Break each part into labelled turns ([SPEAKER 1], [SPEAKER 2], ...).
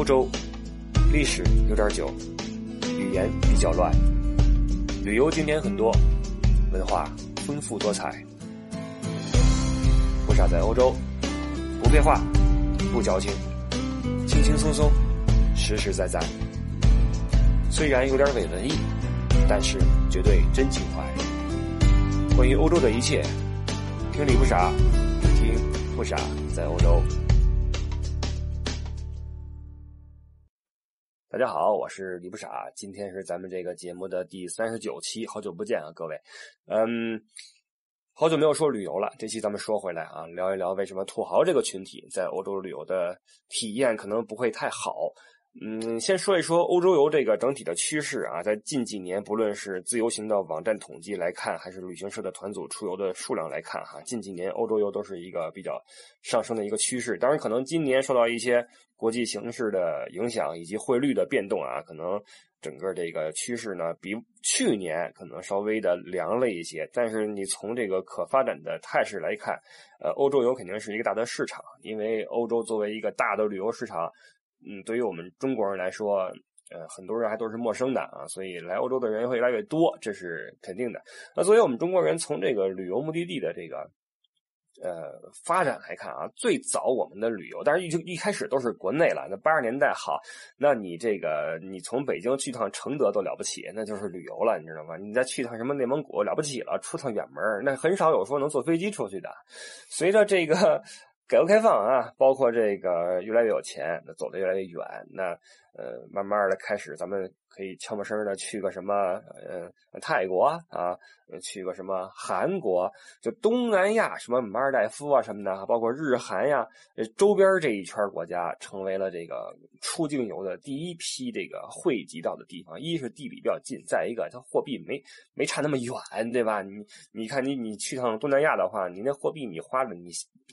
[SPEAKER 1] 欧洲，历史有点久，语言比较乱，旅游景点很多，文化丰富多彩。不傻在欧洲，不废话，不矫情，轻轻松松，实实在在。虽然有点伪文艺，但是绝对真情怀。关于欧洲的一切，听李不傻，听不傻在欧洲。大家好，我是李不傻，今天是咱们这个节目的第三十九期，好久不见啊，各位。嗯，好久没有说旅游了，这期咱们说回来啊，聊一聊为什么土豪这个群体在欧洲旅游的体验可能不会太好。嗯，先说一说欧洲游这个整体的趋势啊，在近几年，不论是自由行的网站统计来看，还是旅行社的团组出游的数量来看，哈，近几年欧洲游都是一个比较上升的一个趋势。当然，可能今年受到一些国际形势的影响以及汇率的变动啊，可能整个这个趋势呢，比去年可能稍微的凉了一些。但是你从这个可发展的态势来看，呃，欧洲游肯定是一个大的市场，因为欧洲作为一个大的旅游市场。嗯，对于我们中国人来说，呃，很多人还都是陌生的啊，所以来欧洲的人会越来越多，这是肯定的。那作为我们中国人从这个旅游目的地的这个呃发展来看啊，最早我们的旅游，但是一一开始都是国内了。那八十年代好，那你这个你从北京去趟承德都了不起，那就是旅游了，你知道吗？你再去趟什么内蒙古了不起了，出趟远门，那很少有说能坐飞机出去的。随着这个。改革开放啊，包括这个越来越有钱，那走的越来越远，那呃，慢慢的开始，咱们可以悄没声的去个什么呃泰国啊，去个什么韩国，就东南亚什么马尔代夫啊什么的，包括日韩呀，周边这一圈国家成为了这个出境游的第一批这个汇集到的地方。一是地理比较近，再一个它货币没没差那么远，对吧？你你看你你去趟东南亚的话，你那货币你花的你。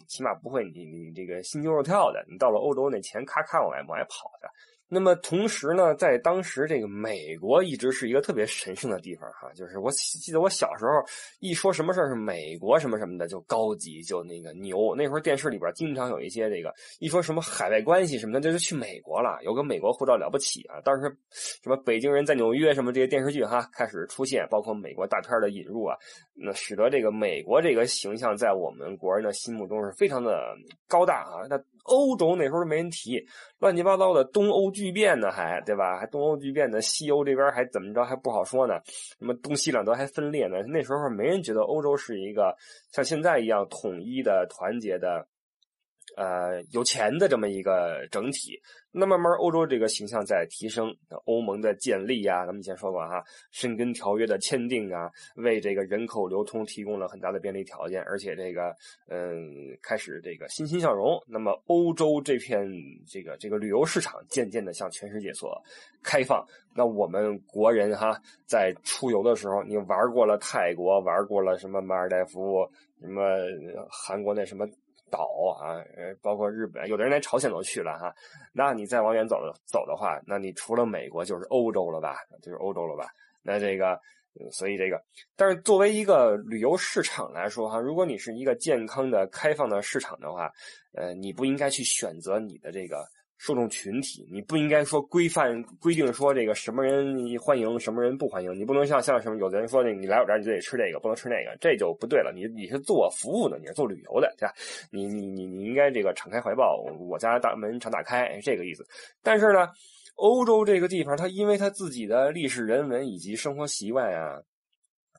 [SPEAKER 1] 起码不会你你这个心惊肉跳的，你到了欧洲那钱咔咔往外往外跑的。那么同时呢，在当时这个美国一直是一个特别神圣的地方哈，就是我记得我小时候一说什么事儿是美国什么什么的就高级就那个牛，那会儿电视里边经常有一些这个一说什么海外关系什么的，就是去美国了，有个美国护照了不起啊。当时什么北京人在纽约什么这些电视剧哈开始出现，包括美国大片的引入啊，那使得这个美国这个形象在我们国人的心目中是非常的高大啊。那欧洲那时候没人提，乱七八糟的东欧巨变呢，还对吧？还东欧巨变呢，西欧这边还怎么着还不好说呢？什么东西两端还分裂呢？那时候没人觉得欧洲是一个像现在一样统一的、团结的。呃，有钱的这么一个整体，那慢慢欧洲这个形象在提升，欧盟的建立呀，咱们以前说过哈，申根条约的签订啊，为这个人口流通提供了很大的便利条件，而且这个嗯，开始这个欣欣向荣。那么欧洲这片这个这个旅游市场渐渐的向全世界所开放。那我们国人哈，在出游的时候，你玩过了泰国，玩过了什么马尔代夫，什么韩国那什么。岛啊，呃，包括日本，有的人连朝鲜都去了哈。那你再往远走走的话，那你除了美国就是欧洲了吧？就是欧洲了吧？那这个，所以这个，但是作为一个旅游市场来说哈，如果你是一个健康的、开放的市场的话，呃，你不应该去选择你的这个。受众群体，你不应该说规范规定说这个什么人欢迎，什么人不欢迎。你不能像像什么有的人说那，你来我这儿你就得吃这个，不能吃那个，这就不对了。你你是做服务的，你是做旅游的，对吧？你你你你应该这个敞开怀抱，我家大门常打开，这个意思。但是呢，欧洲这个地方，它因为它自己的历史人文以及生活习惯啊。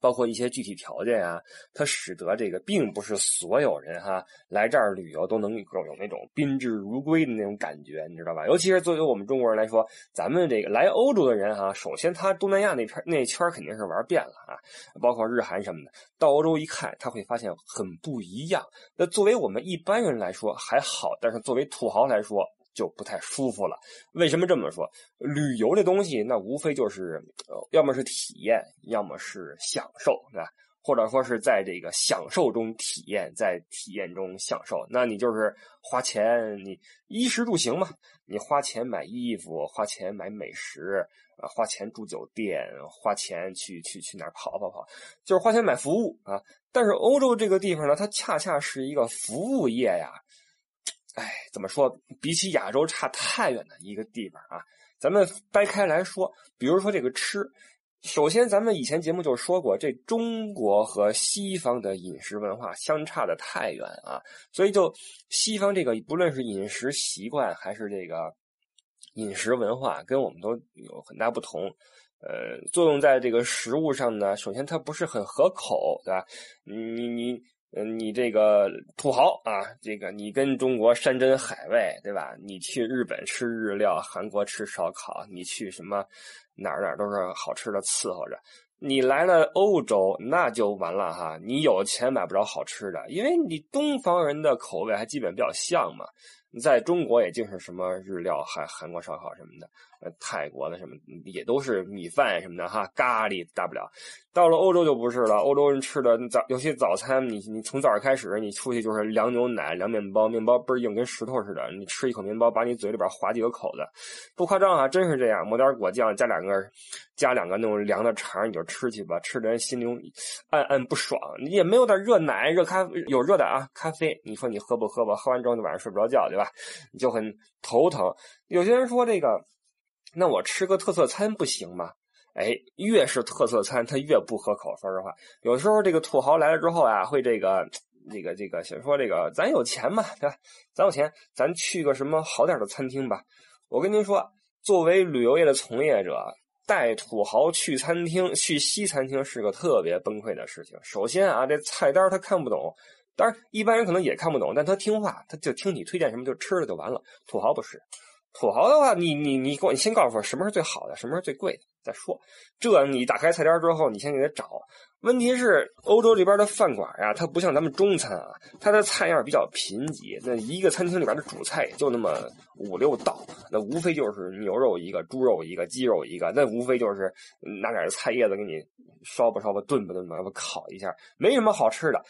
[SPEAKER 1] 包括一些具体条件啊，它使得这个并不是所有人哈来这儿旅游都能够有那种宾至如归的那种感觉，你知道吧？尤其是作为我们中国人来说，咱们这个来欧洲的人哈，首先他东南亚那片那圈肯定是玩遍了啊，包括日韩什么的，到欧洲一看，他会发现很不一样。那作为我们一般人来说还好，但是作为土豪来说。就不太舒服了。为什么这么说？旅游这东西，那无非就是，要么是体验，要么是享受，对吧？或者说是在这个享受中体验，在体验中享受。那你就是花钱，你衣食住行嘛，你花钱买衣服，花钱买美食，啊，花钱住酒店，花钱去去去哪儿跑跑跑，就是花钱买服务啊。但是欧洲这个地方呢，它恰恰是一个服务业呀。哎，怎么说？比起亚洲差太远的一个地方啊！咱们掰开来说，比如说这个吃，首先咱们以前节目就说过，这中国和西方的饮食文化相差的太远啊，所以就西方这个不论是饮食习惯还是这个饮食文化，跟我们都有很大不同。呃，作用在这个食物上呢，首先它不是很合口，对吧？你你。嗯，你这个土豪啊，这个你跟中国山珍海味，对吧？你去日本吃日料，韩国吃烧烤，你去什么哪儿哪儿都是好吃的伺候着。你来了欧洲，那就完了哈！你有钱买不着好吃的，因为你东方人的口味还基本比较像嘛。你在中国也就是什么日料、韩韩国烧烤什么的，泰国的什么也都是米饭什么的哈，咖喱大不了。到了欧洲就不是了，欧洲人吃的早，尤其早餐，你你从早上开始，你出去就是凉牛奶、凉面包，面包倍儿硬，跟石头似的。你吃一口面包，把你嘴里边划几个口子，不夸张啊，真是这样。抹点果酱，加两个，加两个那种凉的肠，你就吃去吧。吃的人心里暗暗不爽。你也没有点热奶、热咖，有热的啊，咖啡，你说你喝不喝吧？喝完之后你晚上睡不着觉，对吧？你就很头疼。有些人说这个，那我吃个特色餐不行吗？哎，越是特色餐，它越不合口。说实话，有时候这个土豪来了之后啊，会这个、这个、这个，想说这个，咱有钱嘛，对吧？咱有钱，咱去个什么好点的餐厅吧。我跟您说，作为旅游业的从业者，带土豪去餐厅、去西餐厅是个特别崩溃的事情。首先啊，这菜单他看不懂，当然一般人可能也看不懂，但他听话，他就听你推荐什么就吃了就完了。土豪不是，土豪的话，你你你给我，你先告诉我什么是最好的，什么是最贵的。再说，这你打开菜单之后，你先给他找。问题是，欧洲这边的饭馆呀，它不像咱们中餐啊，它的菜样比较贫瘠。那一个餐厅里边的主菜也就那么五六道，那无非就是牛肉一个、猪肉一个、鸡肉一个，那无非就是拿点菜叶子给你烧吧烧吧、炖吧炖吧，要不烤一下，没什么好吃的。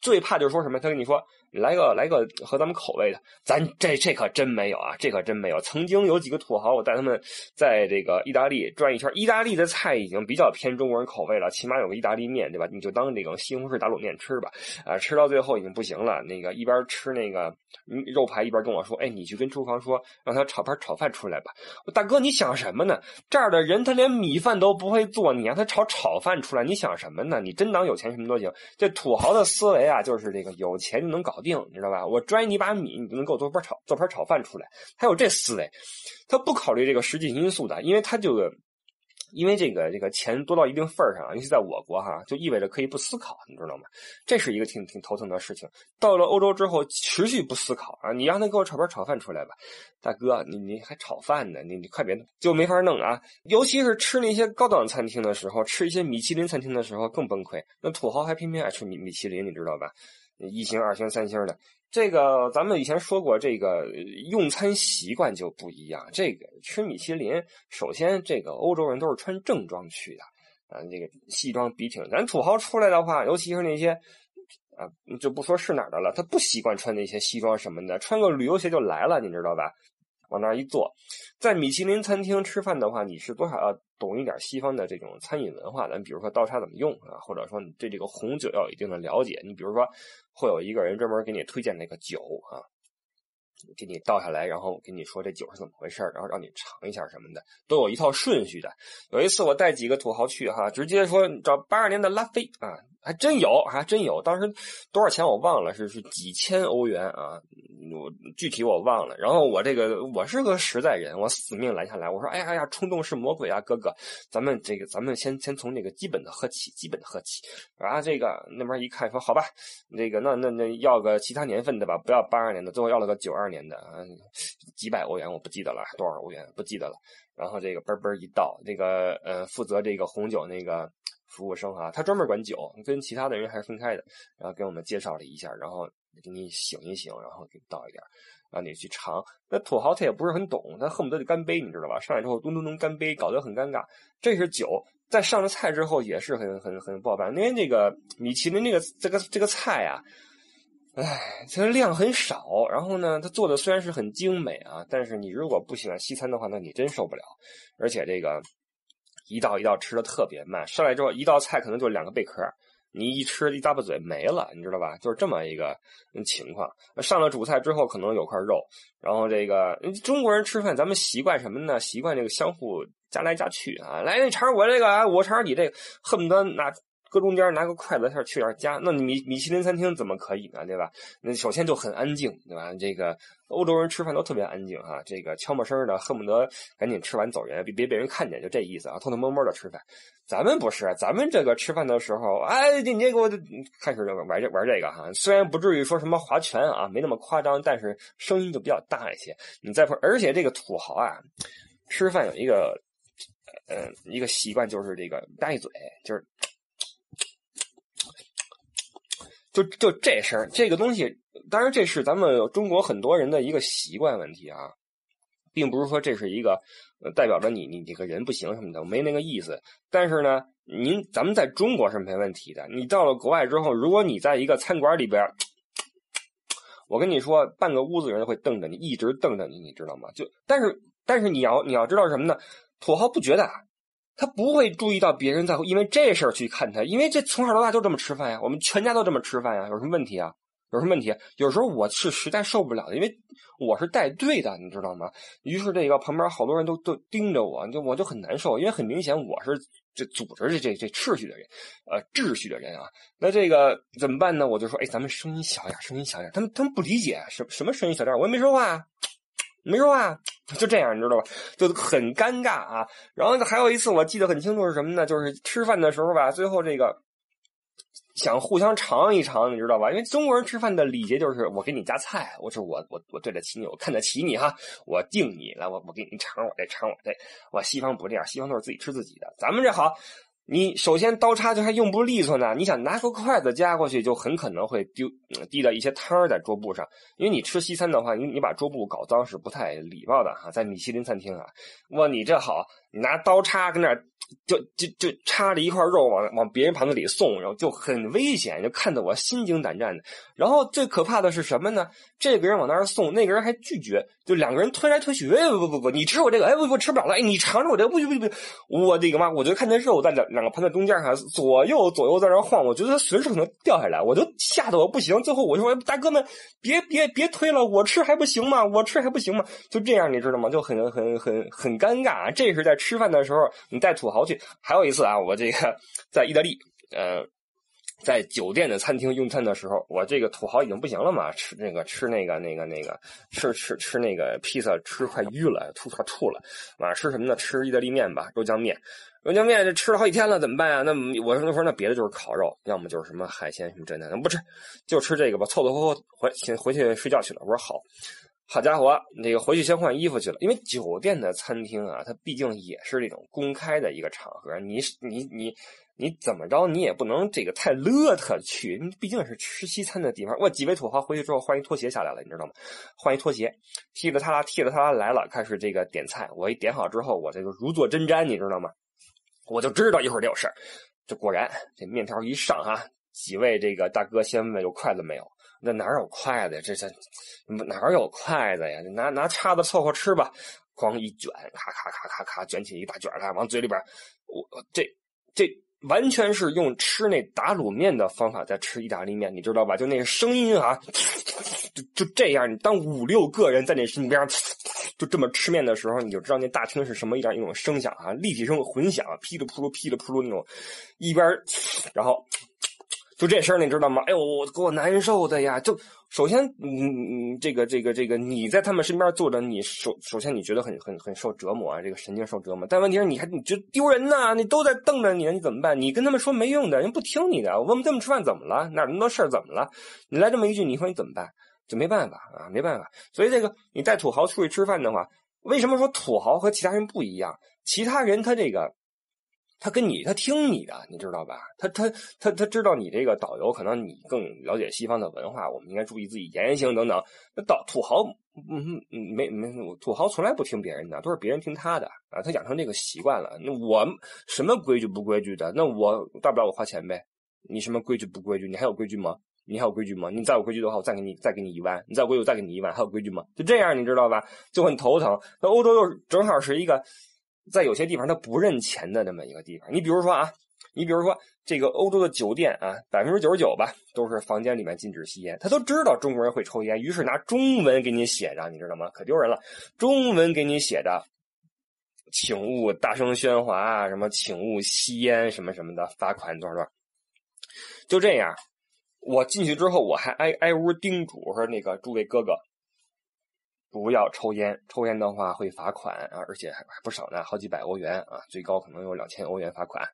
[SPEAKER 1] 最怕就是说什么，他跟你说。来个来个合咱们口味的，咱这这可真没有啊，这可真没有。曾经有几个土豪，我带他们在这个意大利转一圈，意大利的菜已经比较偏中国人口味了，起码有个意大利面，对吧？你就当这个西红柿打卤面吃吧。啊，吃到最后已经不行了，那个一边吃那个肉排，一边跟我说：“哎，你去跟厨房说，让他炒盘炒饭出来吧。”大哥，你想什么呢？这儿的人他连米饭都不会做，你让他炒炒饭出来，你想什么呢？你真当有钱什么都行？这土豪的思维啊，就是这个有钱就能搞。定，你知道吧？我拽你一把米，你就能给我做盘炒做盘炒饭出来。他有这思维，他不考虑这个实际因素的，因为他就因为这个这个钱多到一定份儿上，尤其在我国哈，就意味着可以不思考，你知道吗？这是一个挺挺头疼的事情。到了欧洲之后，持续不思考啊！你让他给我炒盘炒饭出来吧，大哥，你你还炒饭呢？你你快别弄就没法弄啊！尤其是吃那些高档餐厅的时候，吃一些米其林餐厅的时候更崩溃。那土豪还偏偏爱吃米米其林，你知道吧？一星、二星、三星的，这个咱们以前说过，这个用餐习惯就不一样。这个吃米其林，首先这个欧洲人都是穿正装去的，啊，这个西装笔挺。咱土豪出来的话，尤其是那些，啊，就不说是哪的了，他不习惯穿那些西装什么的，穿个旅游鞋就来了，你知道吧？往那儿一坐，在米其林餐厅吃饭的话，你是多少要懂一点西方的这种餐饮文化的。你比如说刀叉怎么用啊，或者说你对这个红酒要有一定的了解。你比如说，会有一个人专门给你推荐那个酒啊，给你倒下来，然后给你说这酒是怎么回事然后让你尝一下什么的，都有一套顺序的。有一次我带几个土豪去哈，直接说找八二年的拉菲啊。还真有，还真有。当时多少钱我忘了，是是几千欧元啊，我具体我忘了。然后我这个我是个实在人，我死命拦下来。我说：“哎呀呀，冲动是魔鬼啊，哥哥，咱们这个咱们先先从那个基本的喝起，基本的喝起。”啊，这个那边一看说：“好吧，那个那那那要个其他年份的吧，不要八二年的。”最后要了个九二年的，几百欧元我不记得了，多少欧元不记得了。然后这个嘣嘣一倒，这个呃负责这个红酒那个。服务生啊，他专门管酒，跟其他的人还是分开的。然后给我们介绍了一下，然后给你醒一醒，然后给你倒一点，让你去尝。那土豪他也不是很懂，他恨不得就干杯，你知道吧？上来之后咚咚咚干杯，搞得很尴尬。这是酒，在上了菜之后也是很很很不好办，因为这个米其林这个这个这个菜啊，哎，它量很少。然后呢，它做的虽然是很精美啊，但是你如果不喜欢西餐的话，那你真受不了。而且这个。一道一道吃的特别慢，上来之后一道菜可能就两个贝壳，你一吃一大巴嘴没了，你知道吧？就是这么一个情况。上了主菜之后，可能有块肉，然后这个中国人吃饭，咱们习惯什么呢？习惯这个相互夹来夹去啊，来你尝我这个啊，我尝你这个，恨不得拿。搁中间拿个筷子，下去点夹。那米米其林餐厅怎么可以呢？对吧？那首先就很安静，对吧？这个欧洲人吃饭都特别安静哈，这个悄没声的，恨不得赶紧吃完走人，别别被人看见，就这意思啊，偷偷摸摸的吃饭。咱们不是，咱们这个吃饭的时候，哎，你你给我开始玩这玩这个哈。虽然不至于说什么划拳啊，没那么夸张，但是声音就比较大一些。你再说而且这个土豪啊，吃饭有一个呃一个习惯，就是这个大嘴，就是。就就这声这个东西，当然这是咱们中国很多人的一个习惯问题啊，并不是说这是一个代表着你你这个人不行什么的，没那个意思。但是呢，您咱们在中国是没问题的。你到了国外之后，如果你在一个餐馆里边，我跟你说，半个屋子人会瞪着你，一直瞪着你，你知道吗？就但是但是你要你要知道什么呢？土豪不觉得啊。他不会注意到别人在因为这事儿去看他，因为这从小到大就这么吃饭呀，我们全家都这么吃饭呀，有什么问题啊？有什么问题？有时候我是实在受不了的，因为我是带队的，你知道吗？于是这个旁边好多人都都盯着我，就我就很难受，因为很明显我是这组织这这这秩序的人，呃，秩序的人啊。那这个怎么办呢？我就说，哎，咱们声音小点，声音小点。他们他们不理解什什么声音小点，我也没说话。没说话，就这样，你知道吧？就很尴尬啊。然后还有一次，我记得很清楚是什么呢？就是吃饭的时候吧，最后这个想互相尝一尝，你知道吧？因为中国人吃饭的礼节就是我给你夹菜，我说我我我对得起你，我看得起你哈，我敬你，来我我给你尝我这尝我这。我西方不这样，西方都是自己吃自己的，咱们这好。你首先刀叉就还用不利索呢，你想拿个筷子夹过去，就很可能会丢滴到一些汤儿在桌布上。因为你吃西餐的话，你你把桌布搞脏是不太礼貌的哈。在米其林餐厅啊，哇，你这好，你拿刀叉跟那就就就插着一块肉往往别人盘子里送，然后就很危险，就看得我心惊胆战的。然后最可怕的是什么呢？这个人往那儿送，那个人还拒绝，就两个人推来推去。哎不不不，你吃我这个，哎不不吃不了了，哎你尝尝我这个，不不不，我的个妈！我就看见肉在两两个盘子中间哈，左右左右在那晃，我觉得他随时可能掉下来，我就吓得我不行。最后我就说大哥们，别别别推了，我吃还不行吗？我吃还不行吗？就这样你知道吗？就很很很很尴尬。这是在吃饭的时候，你带土豪豪。去，还有一次啊，我这个 在意大利，呃，在酒店的餐厅用餐的时候，我这个土豪已经不行了嘛，吃那个吃那个那个那个吃吃吃那个披萨，吃快晕了，吐快吐了。晚上吃什么呢？吃意大利面吧，肉酱面。肉酱面这吃了好几天了，怎么办啊？那我说说那别的就是烤肉，要么就是什么海鲜什么这那，不吃，就吃这个吧，凑凑合合回先回去睡觉去了。我说好。好家伙，那个回去先换衣服去了，因为酒店的餐厅啊，它毕竟也是这种公开的一个场合，你你你你怎么着，你也不能这个太邋遢去，毕竟是吃西餐的地方。我几位土豪回去之后换一拖鞋下来了，你知道吗？换一拖鞋，踢着他啦，踢着他啦来了，开始这个点菜。我一点好之后，我这个如坐针毡，你知道吗？我就知道一会儿得有事儿。这果然，这面条一上哈，几位这个大哥先问有筷子没有。那哪有筷子呀？这这哪有筷子呀？拿拿叉子凑合吃吧。光一卷，咔咔咔咔咔，卷起一大卷来，往嘴里边。我这这完全是用吃那打卤面的方法在吃意大利面，你知道吧？就那个声音啊，就就这样。你当五六个人在那身边就这么吃面的时候，你就知道那大厅是什么一样一种声响啊，立体声混响，噼里扑噜噼里扑噜那种，一边然后。就这事儿你知道吗？哎呦，我给我难受的呀！就首先，嗯嗯，这个这个这个，你在他们身边坐着，你首首先你觉得很很很受折磨啊，这个神经受折磨。但问题是，你还你觉得丢人呐？你都在瞪着你，你怎么办？你跟他们说没用的，人不听你的。我问这么吃饭怎么了？哪那么多事儿怎么了？你来这么一句，你说你怎么办？就没办法啊，没办法。所以这个你带土豪出去吃饭的话，为什么说土豪和其他人不一样？其他人他这个。他跟你，他听你的，你知道吧？他他他他知道你这个导游，可能你更了解西方的文化，我们应该注意自己言行等等。那导土豪，嗯嗯，没没，土豪从来不听别人的，都是别人听他的啊。他养成这个习惯了。那我什么规矩不规矩的？那我大不了我花钱呗。你什么规矩不规矩？你还有规矩吗？你还有规矩吗？你再有规矩的话，我再给你再给你一万。你再有规矩，我再给你一万。还有规矩吗？就这样，你知道吧？就很头疼。那欧洲又正好是一个。在有些地方他不认钱的那么一个地方，你比如说啊，你比如说这个欧洲的酒店啊，百分之九十九吧，都是房间里面禁止吸烟。他都知道中国人会抽烟，于是拿中文给你写着，你知道吗？可丢人了，中文给你写着，请勿大声喧哗，啊什么请勿吸烟，什么什么的，罚款多少多少。就这样，我进去之后，我还挨挨屋叮嘱说：“那个诸位哥哥。”不要抽烟，抽烟的话会罚款啊，而且还还不少呢，好几百欧元啊，最高可能有两千欧元罚款。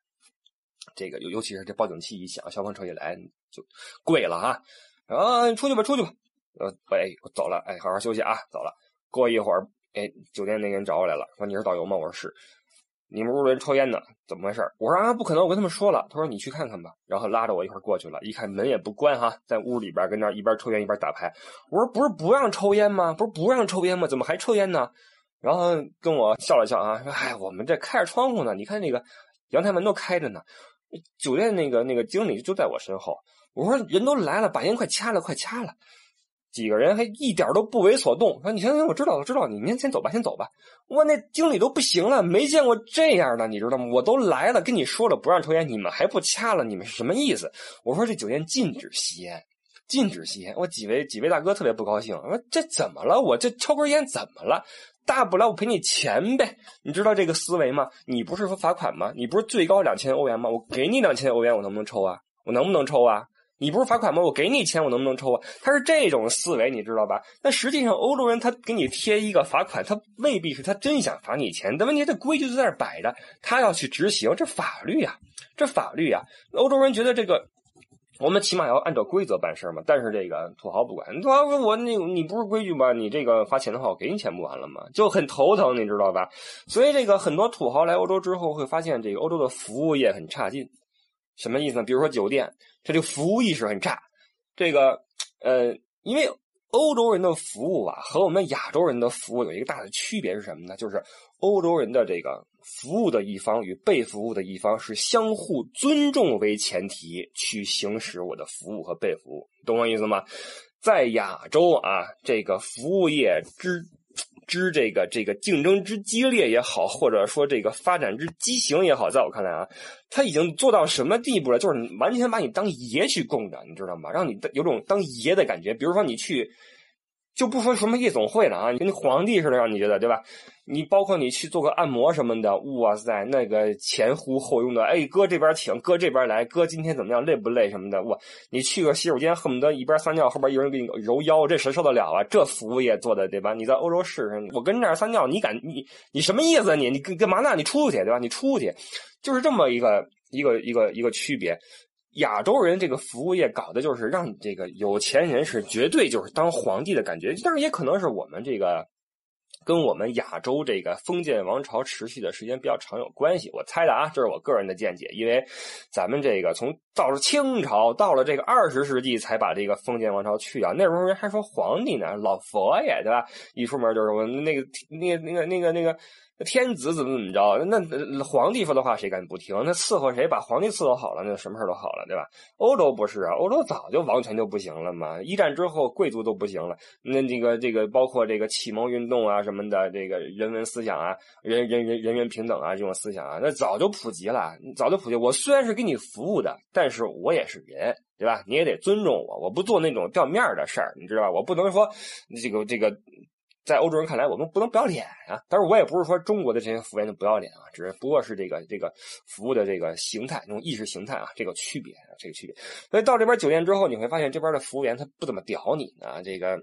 [SPEAKER 1] 这个尤尤其是这报警器一响，消防车一来就贵了啊！啊，出去吧，出去吧。呃，喂，我走了，哎，好好休息啊，走了。过一会儿，哎，酒店那人找我来了，说你是导游吗？我说是。你们屋人抽烟呢？怎么回事？我说啊，不可能！我跟他们说了。他说你去看看吧。然后拉着我一块过去了。一看门也不关哈，在屋里边跟那一边抽烟一边打牌。我说不是不让抽烟吗？不是不让抽烟吗？怎么还抽烟呢？然后跟我笑了笑啊，说哎，我们这开着窗户呢，你看那个阳台门都开着呢。酒店那个那个经理就在我身后。我说人都来了，把烟快掐了，快掐了。几个人还一点都不为所动，说：“你行行，我知道，我知道，你您先走吧，先走吧。”我那经理都不行了，没见过这样的，你知道吗？我都来了，跟你说了不让抽烟，你们还不掐了，你们是什么意思？我说这酒店禁止吸烟，禁止吸烟。我几位几位大哥特别不高兴，说这怎么了？我这抽根烟怎么了？大不了我赔你钱呗。你知道这个思维吗？你不是说罚款吗？你不是最高两千欧元吗？我给你两千欧元，我能不能抽啊？我能不能抽啊？你不是罚款吗？我给你钱，我能不能抽啊？他是这种思维，你知道吧？但实际上，欧洲人他给你贴一个罚款，他未必是他真想罚你钱。但问题，这规矩就在那摆着，他要去执行，这法律呀，这法律呀。欧洲人觉得这个，我们起码要按照规则办事嘛。但是这个土豪不管，土豪说我你你不是规矩吗？你这个罚钱的话，我给你钱不完了吗？就很头疼，你知道吧？所以这个很多土豪来欧洲之后，会发现这个欧洲的服务业很差劲。什么意思呢？比如说酒店，它这个服务意识很差。这个，呃，因为欧洲人的服务啊，和我们亚洲人的服务有一个大的区别是什么呢？就是欧洲人的这个服务的一方与被服务的一方是相互尊重为前提去行使我的服务和被服务，懂我意思吗？在亚洲啊，这个服务业之。之这个这个竞争之激烈也好，或者说这个发展之畸形也好，在我看来啊，他已经做到什么地步了？就是完全把你当爷去供着，你知道吗？让你有种当爷的感觉。比如说你去。就不说什么夜总会了啊，你跟皇帝似的，让你觉得对吧？你包括你去做个按摩什么的，哇塞，那个前呼后拥的，哎，哥这边请，哥这边来，哥今天怎么样，累不累什么的？哇，你去个洗手间，恨不得一边撒尿，后边一人给你揉腰，这谁受得了啊？这服务业做的对吧？你在欧洲试试，我跟这儿撒尿，你敢你你什么意思？你你干嘛呢？你出去对吧？你出去，就是这么一个一个一个一个区别。亚洲人这个服务业搞的就是让这个有钱人是绝对就是当皇帝的感觉，但是也可能是我们这个跟我们亚洲这个封建王朝持续的时间比较长有关系。我猜的啊，这是我个人的见解，因为咱们这个从到了清朝到了这个二十世纪才把这个封建王朝去掉，那时候人还说皇帝呢，老佛爷对吧？一出门就是我那个那个那个那个那个。天子怎么怎么着？那皇帝说的话谁敢不听？那伺候谁把皇帝伺候好了，那什么事都好了，对吧？欧洲不是啊，欧洲早就王权就不行了嘛。一战之后，贵族都不行了。那这个这个包括这个启蒙运动啊什么的，这个人文思想啊，人人人人人平等啊这种思想啊，那早就普及了，早就普及。我虽然是给你服务的，但是我也是人，对吧？你也得尊重我，我不做那种掉面的事儿，你知道吧？我不能说这个这个。在欧洲人看来，我们不能不要脸啊！但是我也不是说中国的这些服务员就不要脸啊，只是不过是这个这个服务的这个形态，那种意识形态啊，这个区别啊，这个区别。所以到这边酒店之后，你会发现这边的服务员他不怎么屌你啊，这个，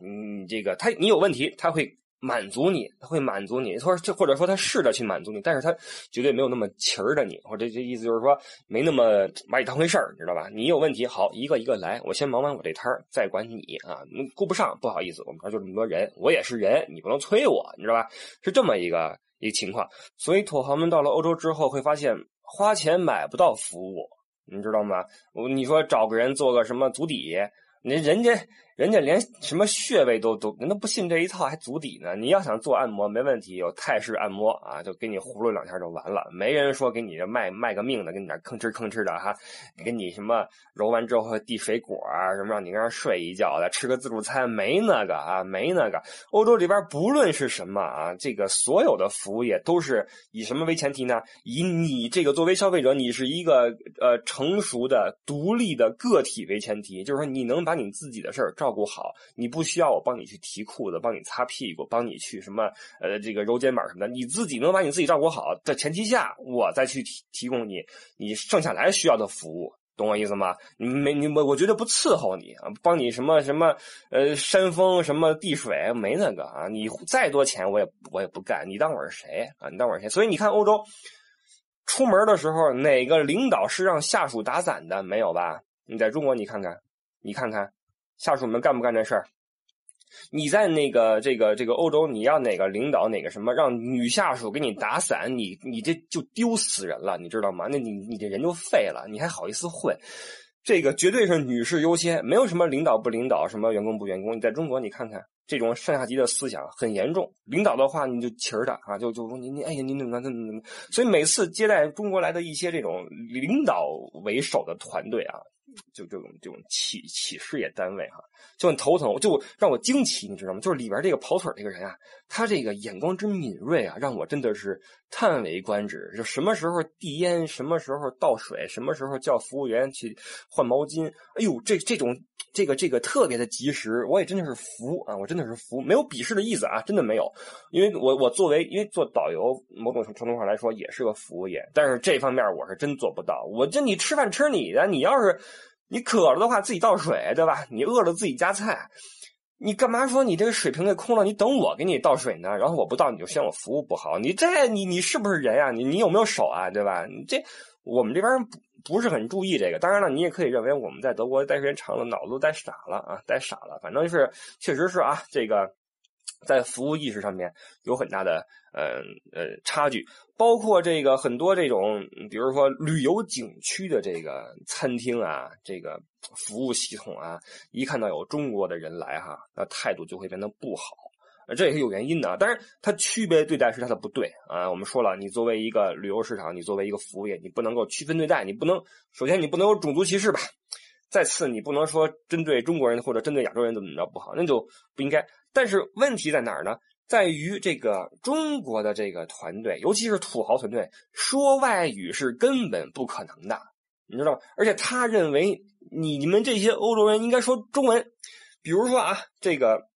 [SPEAKER 1] 嗯，这个他你有问题他会。满足你，他会满足你，或者或者说他试着去满足你，但是他绝对没有那么勤儿的你，或者这意思就是说没那么把你当回事儿，你知道吧？你有问题，好一个一个来，我先忙完我这摊儿，再管你啊，顾不上，不好意思，我们这儿就这么多人，我也是人，你不能催我，你知道吧？是这么一个一个情况，所以土豪们到了欧洲之后会发现花钱买不到服务，你知道吗？你说找个人做个什么足底？你人家人家连什么穴位都都，人都不信这一套，还足底呢。你要想做按摩，没问题，有泰式按摩啊，就给你葫芦两下就完了。没人说给你这卖卖个命的，给你那吭哧吭哧的哈，给你什么揉完之后递水果啊，什么让你跟那睡一觉的，吃个自助餐，没那个啊，没那个。欧洲这边不论是什么啊，这个所有的服务业都是以什么为前提呢？以你这个作为消费者，你是一个呃成熟的独立的个体为前提，就是说你能把你自己的事儿。照顾好，你不需要我帮你去提裤子，帮你擦屁股，帮你去什么呃这个揉肩膀什么的，你自己能把你自己照顾好的前提下，我再去提提供你你剩下来需要的服务，懂我意思吗？你没你我我绝对不伺候你啊，帮你什么什么呃扇风什么递水没那个啊，你再多钱我也我也不干，你当我是谁啊？你当我是谁？所以你看欧洲出门的时候，哪个领导是让下属打伞的？没有吧？你在中国你看看，你看看。下属们干不干这事儿？你在那个这个这个欧洲，你要哪个领导哪个什么让女下属给你打伞，你你这就丢死人了，你知道吗？那你你这人就废了，你还好意思混？这个绝对是女士优先，没有什么领导不领导，什么员工不员工。你在中国，你看看这种上下级的思想很严重。领导的话你就气儿他啊，就就说你你哎呀你怎么怎么怎么？所以每次接待中国来的一些这种领导为首的团队啊。就这种这种企企事业单位哈，就很头疼，就让我惊奇，你知道吗？就是里边这个跑腿这个人啊，他这个眼光之敏锐啊，让我真的是叹为观止。就什么时候递烟，什么时候倒水，什么时候叫服务员去换毛巾，哎呦，这这种这个这个特别的及时，我也真的是服啊，我真的是服，没有鄙视的意思啊，真的没有。因为我我作为因为做导游，某种程度上来说也是个服务业，但是这方面我是真做不到。我这你吃饭吃你的，你要是。你渴了的话，自己倒水，对吧？你饿了自己夹菜。你干嘛说你这个水瓶给空了？你等我给你倒水呢？然后我不倒，你就嫌我服务不好。你这你你是不是人呀？你你有没有手啊？对吧？你这我们这边不不是很注意这个。当然了，你也可以认为我们在德国待时间长了，脑子都待傻了啊，待傻了。反正是确实是啊，这个。在服务意识上面有很大的呃呃差距，包括这个很多这种，比如说旅游景区的这个餐厅啊，这个服务系统啊，一看到有中国的人来哈，那态度就会变得不好，这也是有原因的。但是它区别对待是它的不对啊。我们说了，你作为一个旅游市场，你作为一个服务业，你不能够区分对待，你不能首先你不能有种族歧视吧，再次你不能说针对中国人或者针对亚洲人怎么着不好，那就不应该。但是问题在哪儿呢？在于这个中国的这个团队，尤其是土豪团队，说外语是根本不可能的，你知道吗？而且他认为你你们这些欧洲人应该说中文，比如说啊，这个。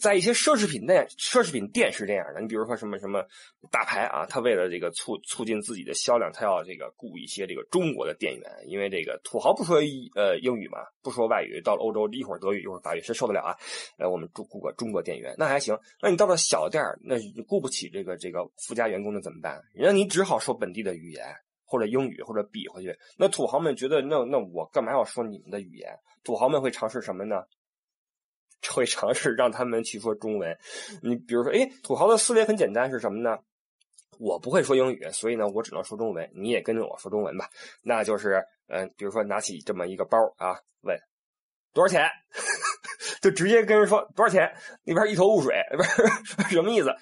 [SPEAKER 1] 在一些奢侈品店，奢侈品店是这样的。你比如说什么什么大牌啊，他为了这个促促进自己的销量，他要这个雇一些这个中国的店员，因为这个土豪不说呃英语嘛，不说外语，到了欧洲一会儿德语一会儿法语，谁受得了啊？呃，我们雇雇个中国店员那还行。那你到了小店那雇不起这个这个富家员工，的怎么办？人家你只好说本地的语言或者英语或者比回去。那土豪们觉得，那那我干嘛要说你们的语言？土豪们会尝试什么呢？会尝试让他们去说中文，你比如说，哎，土豪的思维很简单，是什么呢？我不会说英语，所以呢，我只能说中文。你也跟着我说中文吧。那就是，嗯，比如说拿起这么一个包啊，问多少钱，就直接跟人说多少钱，那边一头雾水，不是 什么意思？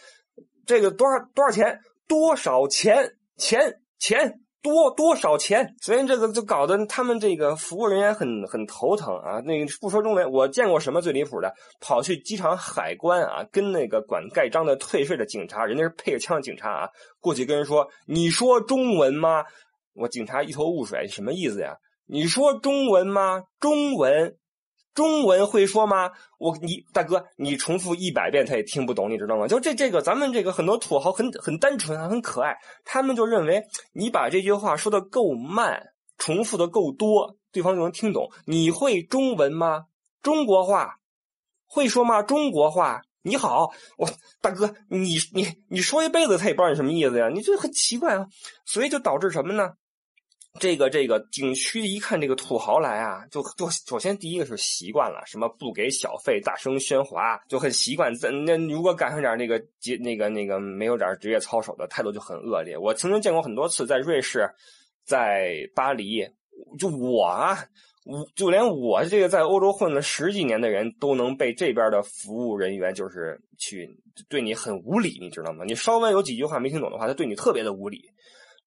[SPEAKER 1] 这个多少多少钱？多少钱？钱钱。多多少钱？所以这个就搞得他们这个服务人员很很头疼啊。那个不说中文，我见过什么最离谱的？跑去机场海关啊，跟那个管盖章的退税的警察，人家是配着枪的警察啊，过去跟人说：“你说中文吗？”我警察一头雾水，什么意思呀？你说中文吗？中文。中文会说吗？我你大哥，你重复一百遍他也听不懂，你知道吗？就这这个，咱们这个很多土豪很很单纯啊，很可爱，他们就认为你把这句话说的够慢，重复的够多，对方就能听懂。你会中文吗？中国话会说吗？中国话你好，我大哥，你你你说一辈子他也不知道你什么意思呀，你这很奇怪啊，所以就导致什么呢？这个这个景区一看这个土豪来啊，就就首先第一个是习惯了，什么不给小费、大声喧哗，就很习惯。那如果赶上点那个节那个那个没有点职业操守的态度就很恶劣。我曾经见过很多次，在瑞士，在巴黎，就我啊，我就连我这个在欧洲混了十几年的人都能被这边的服务人员就是去对你很无理，你知道吗？你稍微有几句话没听懂的话，他对你特别的无理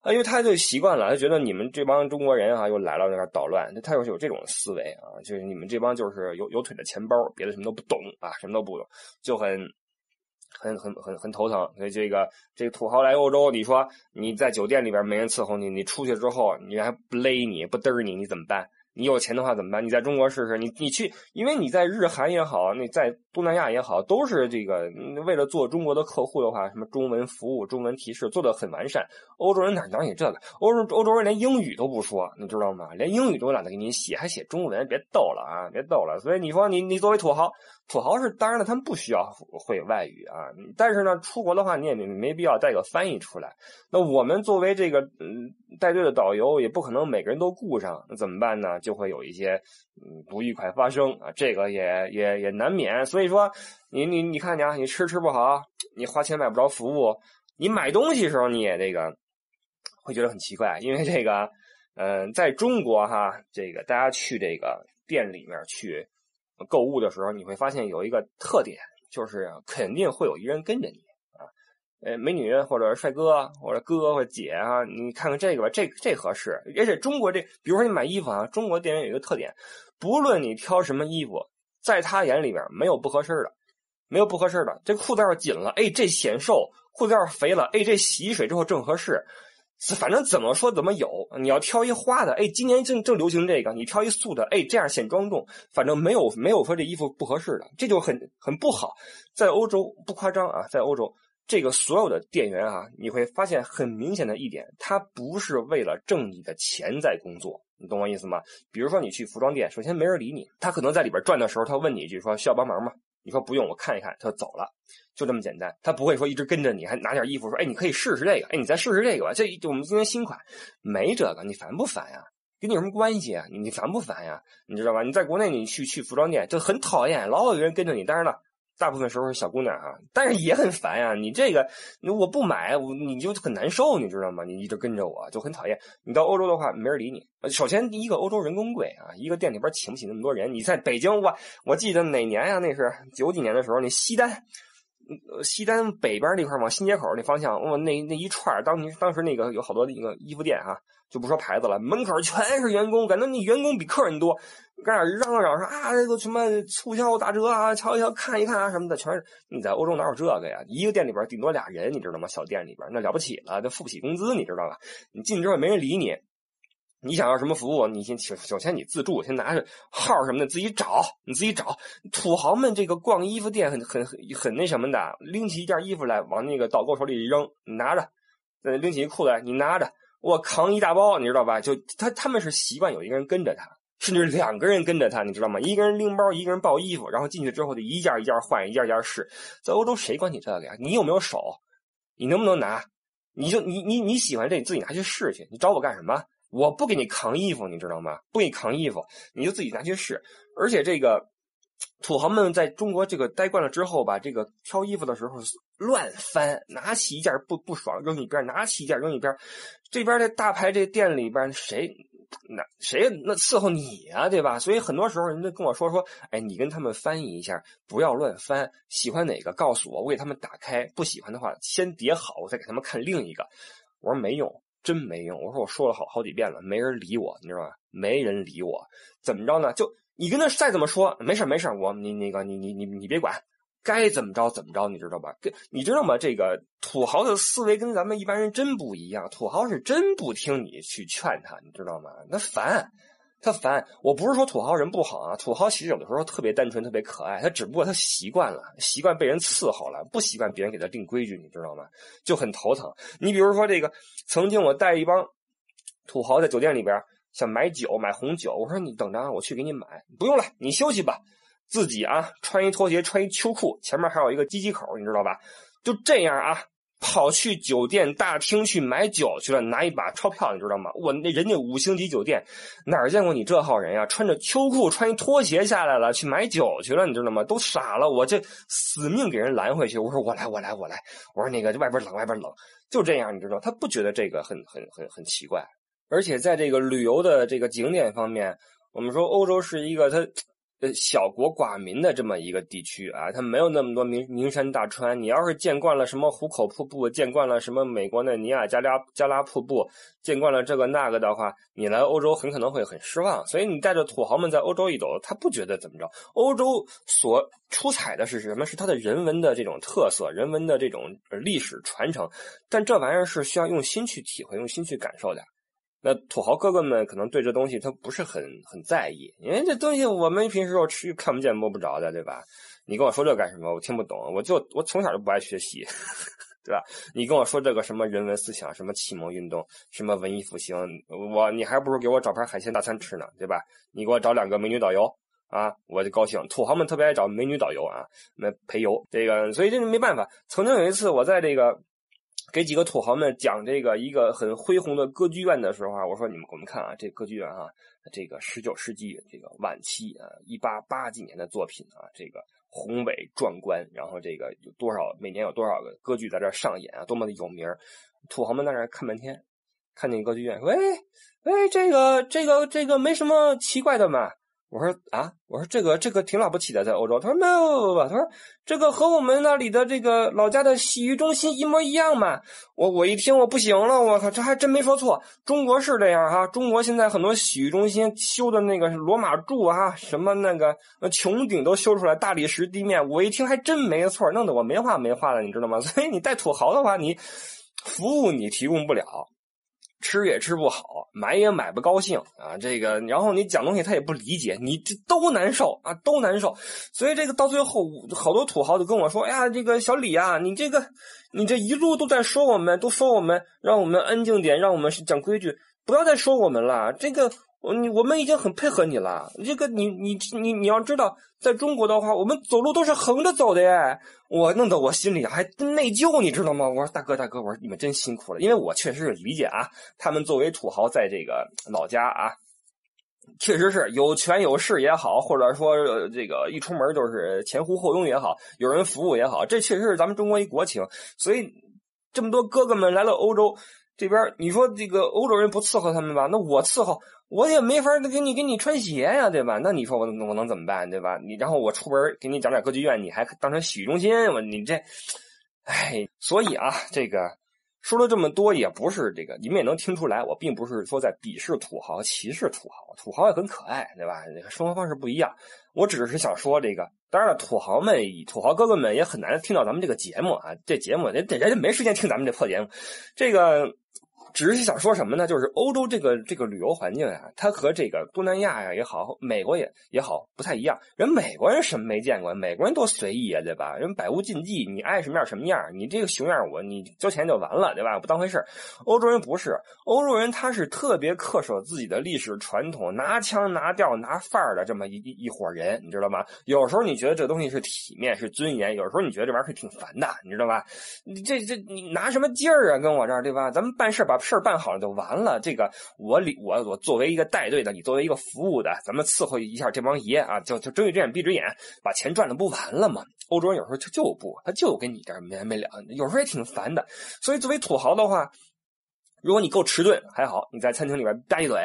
[SPEAKER 1] 啊，因为他就习惯了，他觉得你们这帮中国人啊又来了那边捣乱，他要是有这种思维啊，就是你们这帮就是有有腿的钱包，别的什么都不懂啊，什么都不懂，就很很很很很头疼。所以这个这个土豪来欧洲，你说你在酒店里边没人伺候你，你出去之后你还不勒你不嘚你，你怎么办？你有钱的话怎么办？你在中国试试，你你去，因为你在日韩也好，你在东南亚也好，都是这个为了做中国的客户的话，什么中文服务、中文提示做的很完善。欧洲人哪哪有这个？欧洲欧洲人连英语都不说，你知道吗？连英语都懒得给你写，还写中文，别逗了啊！别逗了。所以你说你你作为土豪。土豪是当然了，他们不需要会外语啊，但是呢，出国的话你也没没必要带个翻译出来。那我们作为这个嗯带队的导游，也不可能每个人都顾上，那怎么办呢？就会有一些嗯不愉快发生啊，这个也也也难免。所以说，你你你看你啊，你吃吃不好，你花钱买不着服务，你买东西的时候你也这个会觉得很奇怪，因为这个嗯，在中国哈，这个大家去这个店里面去。购物的时候，你会发现有一个特点，就是肯定会有一人跟着你，呃，美女或者帅哥或者哥或者姐啊，你看看这个吧，这这合适。而且中国这，比如说你买衣服啊，中国店员有一个特点，不论你挑什么衣服，在他眼里边没有不合适的，没有不合适的。这裤子要是紧了，哎，这显瘦；裤子要是肥了，哎，这洗水之后正合适。反正怎么说怎么有，你要挑一花的，哎，今年正正流行这个，你挑一素的，哎，这样显庄重。反正没有没有说这衣服不合适的，这就很很不好。在欧洲不夸张啊，在欧洲这个所有的店员啊，你会发现很明显的一点，他不是为了挣你的钱在工作，你懂我意思吗？比如说你去服装店，首先没人理你，他可能在里边转的时候，他问你一句说需要帮忙吗？你说不用，我看一看，他就走了，就这么简单。他不会说一直跟着你，还拿点衣服说：“哎，你可以试试这个，哎，你再试试这个吧。”这我们今天新款没这个，你烦不烦呀？跟你有什么关系啊？你烦不烦呀？你知道吧？你在国内你去去服装店就很讨厌，老有人跟着你。当然了。大部分时候是小姑娘哈，但是也很烦呀。你这个，我不买，我你就很难受，你知道吗？你一直跟着我就很讨厌。你到欧洲的话，没人理你。首先，一个，欧洲人工贵啊，一个店里边请不起那么多人。你在北京，我我记得哪年呀？那是九几年的时候，那西单，西单北边那块往新街口那方向，我那那一串，当时当时那个有好多那个衣服店啊。就不说牌子了，门口全是员工，感觉你员工比客人多，搁那嚷嚷说啊，这个什么促销打折啊，瞧一瞧，看一看啊什么的，全是。你在欧洲哪有这个呀？一个店里边顶多俩人，你知道吗？小店里边那了不起了，都付不起工资，你知道吧？你进去之后没人理你，你想要什么服务，你先首先你自助，先拿着号什么的自己找，你自己找。土豪们这个逛衣服店很很很那什么的，拎起一件衣服来往那个导购手里一扔，你拿着，再拎起一裤子来，你拿着。我扛一大包，你知道吧？就他他们是习惯有一个人跟着他，甚至两个人跟着他，你知道吗？一个人拎包，一个人抱衣服，然后进去之后就一件一件换，一件一件试。在欧洲谁管你这个呀？你有没有手？你能不能拿？你就你你你喜欢这，你自己拿去试去。你找我干什么？我不给你扛衣服，你知道吗？不给你扛衣服，你就自己拿去试。而且这个。土豪们在中国这个待惯了之后吧，这个挑衣服的时候乱翻，拿起一件不不爽扔一边，拿起一件扔一边。这边的大牌这店里边谁那谁那伺候你啊，对吧？所以很多时候人家跟我说说，哎，你跟他们翻译一下，不要乱翻。喜欢哪个告诉我，我给他们打开；不喜欢的话，先叠好，我再给他们看另一个。我说没用，真没用。我说我说了好好几遍了，没人理我，你知道吧？没人理我，怎么着呢？就。你跟他再怎么说，没事没事我你那个你你你你别管，该怎么着怎么着，你知道吧？跟你知道吗？这个土豪的思维跟咱们一般人真不一样，土豪是真不听你去劝他，你知道吗？那烦，他烦。我不是说土豪人不好啊，土豪其实有的时候特别单纯，特别可爱，他只不过他习惯了，习惯被人伺候了，不习惯别人给他定规矩，你知道吗？就很头疼。你比如说这个，曾经我带一帮土豪在酒店里边。想买酒，买红酒。我说你等着，我去给你买。不用了，你休息吧。自己啊，穿一拖鞋，穿一秋裤，前面还有一个机机口，你知道吧？就这样啊，跑去酒店大厅去买酒去了，拿一把钞票，你知道吗？我那人家五星级酒店哪见过你这号人呀？穿着秋裤，穿一拖鞋下来了，去买酒去了，你知道吗？都傻了。我这死命给人拦回去。我说我来，我来，我来。我说那个外边冷，外边冷。就这样，你知道，他不觉得这个很很很很奇怪。而且在这个旅游的这个景点方面，我们说欧洲是一个它。呃，小国寡民的这么一个地区啊，它没有那么多名名山大川。你要是见惯了什么壶口瀑布，见惯了什么美国的尼亚加拉加拉瀑布，见惯了这个那个的话，你来欧洲很可能会很失望。所以你带着土豪们在欧洲一走，他不觉得怎么着。欧洲所出彩的是什么？是它的人文的这种特色，人文的这种历史传承。但这玩意儿是需要用心去体会，用心去感受的。那土豪哥哥们可能对这东西他不是很很在意，因为这东西我们平时又吃看不见摸不着的，对吧？你跟我说这干什么？我听不懂。我就我从小就不爱学习，对吧？你跟我说这个什么人文思想，什么启蒙运动，什么文艺复兴，我你还不如给我找盘海鲜大餐吃呢，对吧？你给我找两个美女导游啊，我就高兴。土豪们特别爱找美女导游啊，那陪游这个，所以这没办法。曾经有一次我在这个。给几个土豪们讲这个一个很恢宏的歌剧院的时候啊，我说你们我们看啊，这歌剧院啊，这个十九世纪这个晚期啊，一八八几年的作品啊，这个宏伟壮观，然后这个有多少每年有多少个歌剧在这上演啊，多么的有名土豪们在那看半天，看见歌剧院，喂喂，这个这个这个没什么奇怪的嘛。我说啊，我说这个这个挺了不起的，在欧洲。他说没有，他说这个和我们那里的这个老家的洗浴中心一模一样嘛。我我一听我不行了，我靠，这还真没说错。中国是这样哈，中国现在很多洗浴中心修的那个罗马柱啊，什么那个穹顶都修出来，大理石地面。我一听还真没错，弄得我没话没话了，你知道吗？所以你带土豪的话，你服务你提供不了。吃也吃不好，买也买不高兴啊！这个，然后你讲东西他也不理解，你这都难受啊，都难受。所以这个到最后，好多土豪就跟我说：“哎呀，这个小李啊，你这个，你这一路都在说我们，都说我们，让我们安静点，让我们讲规矩，不要再说我们了。这个。”我你我们已经很配合你了，这个你你你你要知道，在中国的话，我们走路都是横着走的耶。我弄得我心里还内疚，你知道吗？我说大哥大哥，我说你们真辛苦了，因为我确实是理解啊，他们作为土豪，在这个老家啊，确实是有权有势也好，或者说这个一出门就是前呼后拥也好，有人服务也好，这确实是咱们中国一国情。所以这么多哥哥们来了欧洲这边，你说这个欧洲人不伺候他们吧？那我伺候。我也没法给你给你穿鞋呀，对吧？那你说我我能怎么办，对吧？你然后我出门给你讲点歌剧院，你还当成洗浴中心，我你这，哎，所以啊，这个说了这么多，也不是这个，你们也能听出来，我并不是说在鄙视土豪、歧视土豪，土豪也很可爱，对吧？生活方式不一样，我只是想说这个。当然了，土豪们、土豪哥哥们也很难听到咱们这个节目啊，这节目人人家没时间听咱们这破节目，这个。只是想说什么呢？就是欧洲这个这个旅游环境呀，它和这个东南亚呀也好，美国也也好不太一样。人美国人什么没见过？美国人多随意啊，对吧？人百无禁忌，你爱什么样什么样，你这个熊样我你交钱就完了，对吧？不当回事欧洲人不是，欧洲人他是特别恪守自己的历史传统，拿腔拿调拿范儿的这么一一伙人，你知道吗？有时候你觉得这东西是体面是尊严，有时候你觉得这玩意儿是挺烦的，你知道吧？你这这你拿什么劲儿啊？跟我这儿对吧？咱们办事把。事儿办好了就完了。这个我里我我作为一个带队的，你作为一个服务的，咱们伺候一下这帮爷啊，就就睁一只眼闭一只眼，把钱赚了不完了吗？欧洲人有时候他就不，他就跟你这没完没了，有时候也挺烦的。所以作为土豪的话，如果你够迟钝还好，你在餐厅里边待一嘴。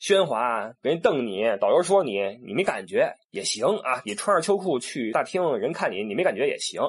[SPEAKER 1] 喧哗，别人瞪你，导游说你，你没感觉也行啊。你穿着秋裤去大厅，人看你，你没感觉也行。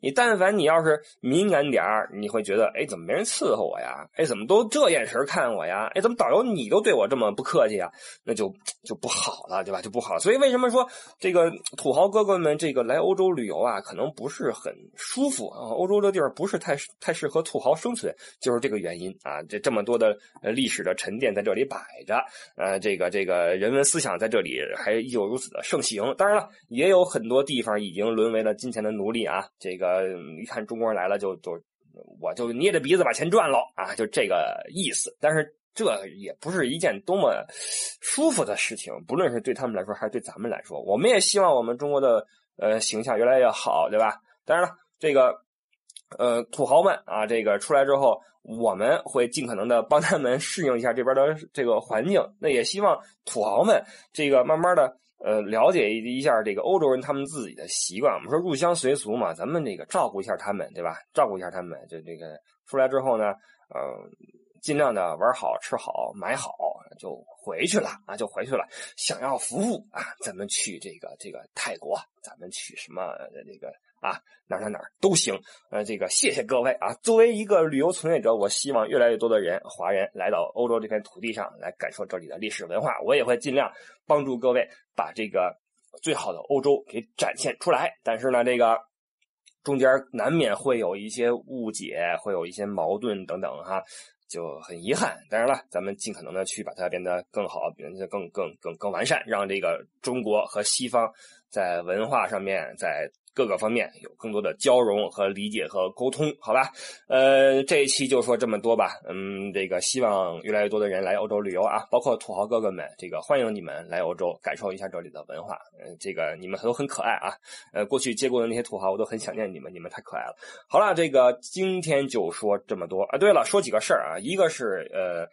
[SPEAKER 1] 你但凡你要是敏感点，你会觉得，哎，怎么没人伺候我呀？哎，怎么都这眼神看我呀？哎，怎么导游你都对我这么不客气啊？那就就不好了，对吧？就不好。所以为什么说这个土豪哥哥们这个来欧洲旅游啊，可能不是很舒服啊？欧洲的地儿不是太太适合土豪生存，就是这个原因啊。这这么多的历史的沉淀在这里摆着。呃，这个这个人文思想在这里还依旧如此的盛行行。当然了，也有很多地方已经沦为了金钱的奴隶啊。这个一看中国人来了，就就我就捏着鼻子把钱赚了啊，就这个意思。但是这也不是一件多么舒服的事情，不论是对他们来说还是对咱们来说。我们也希望我们中国的呃形象越来越好，对吧？当然了，这个。呃，土豪们啊，这个出来之后，我们会尽可能的帮他们适应一下这边的这个环境。那也希望土豪们这个慢慢的呃了解一下这个欧洲人他们自己的习惯。我们说入乡随俗嘛，咱们这个照顾一下他们，对吧？照顾一下他们，就这个出来之后呢，嗯，尽量的玩好、吃好、买好，就。回去了啊，就回去了。想要服务啊，咱们去这个这个泰国，咱们去什么这个啊哪哪哪都行。呃，这个谢谢各位啊。作为一个旅游从业者，我希望越来越多的人华人来到欧洲这片土地上来感受这里的历史文化。我也会尽量帮助各位把这个最好的欧洲给展现出来。但是呢，这个。中间难免会有一些误解，会有一些矛盾等等哈，就很遗憾。当然了，咱们尽可能的去把它变得更好，变得更更更更完善，让这个中国和西方在文化上面在。各个方面有更多的交融和理解和沟通，好吧？呃，这一期就说这么多吧。嗯，这个希望越来越多的人来欧洲旅游啊，包括土豪哥哥们，这个欢迎你们来欧洲感受一下这里的文化。嗯，这个你们都很可爱啊。呃，过去接过的那些土豪，我都很想念你们，你们太可爱了。好了，这个今天就说这么多啊。对了，说几个事儿啊，一个是呃，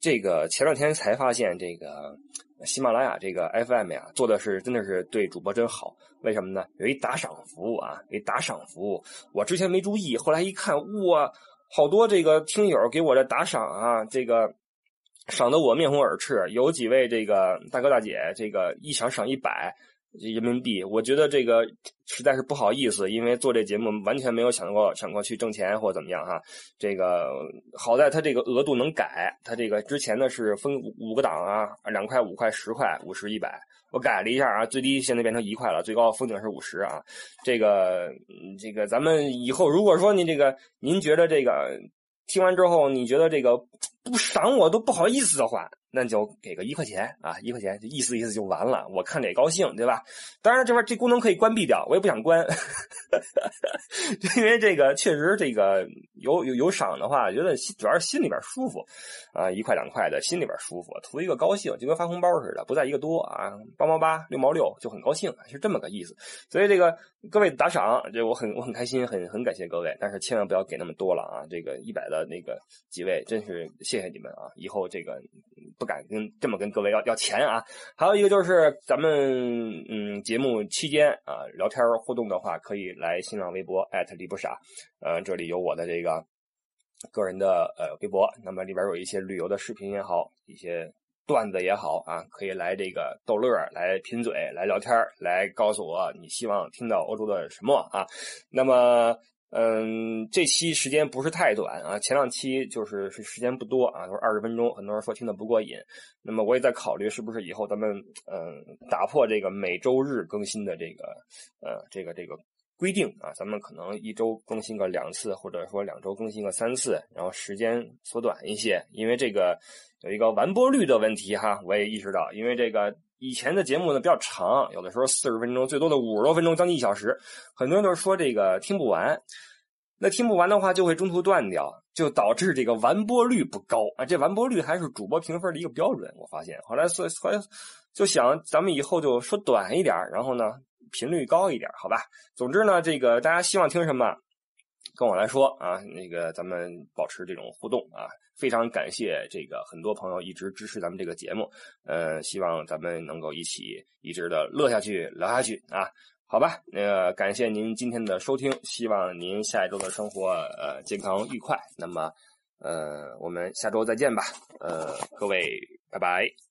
[SPEAKER 1] 这个前两天才发现这个。喜马拉雅这个 FM 呀，做的是真的是对主播真好。为什么呢？有一打赏服务啊，一打赏服务。我之前没注意，后来一看，哇，好多这个听友给我的打赏啊，这个赏的我面红耳赤。有几位这个大哥大姐，这个一赏赏一百。人民币，我觉得这个实在是不好意思，因为做这节目完全没有想过想过去挣钱或怎么样哈。这个好在他这个额度能改，他这个之前呢是分五个档啊，两块、五块、十块、五十、一百，我改了一下啊，最低现在变成一块了，最高封顶是五十啊。这个这个咱们以后如果说您这个您觉得这个听完之后你觉得这个不赏我都不好意思的话。那就给个一块钱啊，一块钱就意思意思就完了，我看着也高兴，对吧？当然这边这功能可以关闭掉，我也不想关，因为这个确实这个有有有赏的话，觉得主要是心里边舒服啊，一块两块的，心里边舒服，图一个高兴，就跟发红包似的，不在一个多啊，八毛八六毛六就很高兴，是这么个意思。所以这个各位打赏，这我很我很开心，很很感谢各位，但是千万不要给那么多了啊！这个一百的那个几位，真是谢谢你们啊！以后这个。不敢跟这么跟各位要要钱啊！还有一个就是咱们嗯节目期间啊聊天互动的话，可以来新浪微博艾特李不傻，呃这里有我的这个个人的呃微博，那么里边有一些旅游的视频也好，一些段子也好啊，可以来这个逗乐来贫嘴来聊天来告诉我你希望听到欧洲的什么啊？那么。嗯，这期时间不是太短啊，前两期就是是时间不多啊，都是二十分钟，很多人说听的不过瘾。那么我也在考虑是不是以后咱们嗯打破这个每周日更新的这个呃这个这个规定啊，咱们可能一周更新个两次，或者说两周更新个三次，然后时间缩短一些，因为这个有一个完播率的问题哈，我也意识到，因为这个。以前的节目呢比较长，有的时候四十分钟，最多的五十多分钟，将近一小时。很多人都说这个听不完，那听不完的话就会中途断掉，就导致这个完播率不高啊。这完播率还是主播评分的一个标准。我发现后来所后来就想，咱们以后就说短一点，然后呢频率高一点，好吧？总之呢，这个大家希望听什么，跟我来说啊，那个咱们保持这种互动啊。非常感谢这个很多朋友一直支持咱们这个节目，呃，希望咱们能够一起一直的乐下去、聊下去啊，好吧？那呃，感谢您今天的收听，希望您下一周的生活呃健康愉快。那么，呃，我们下周再见吧，呃，各位，拜拜。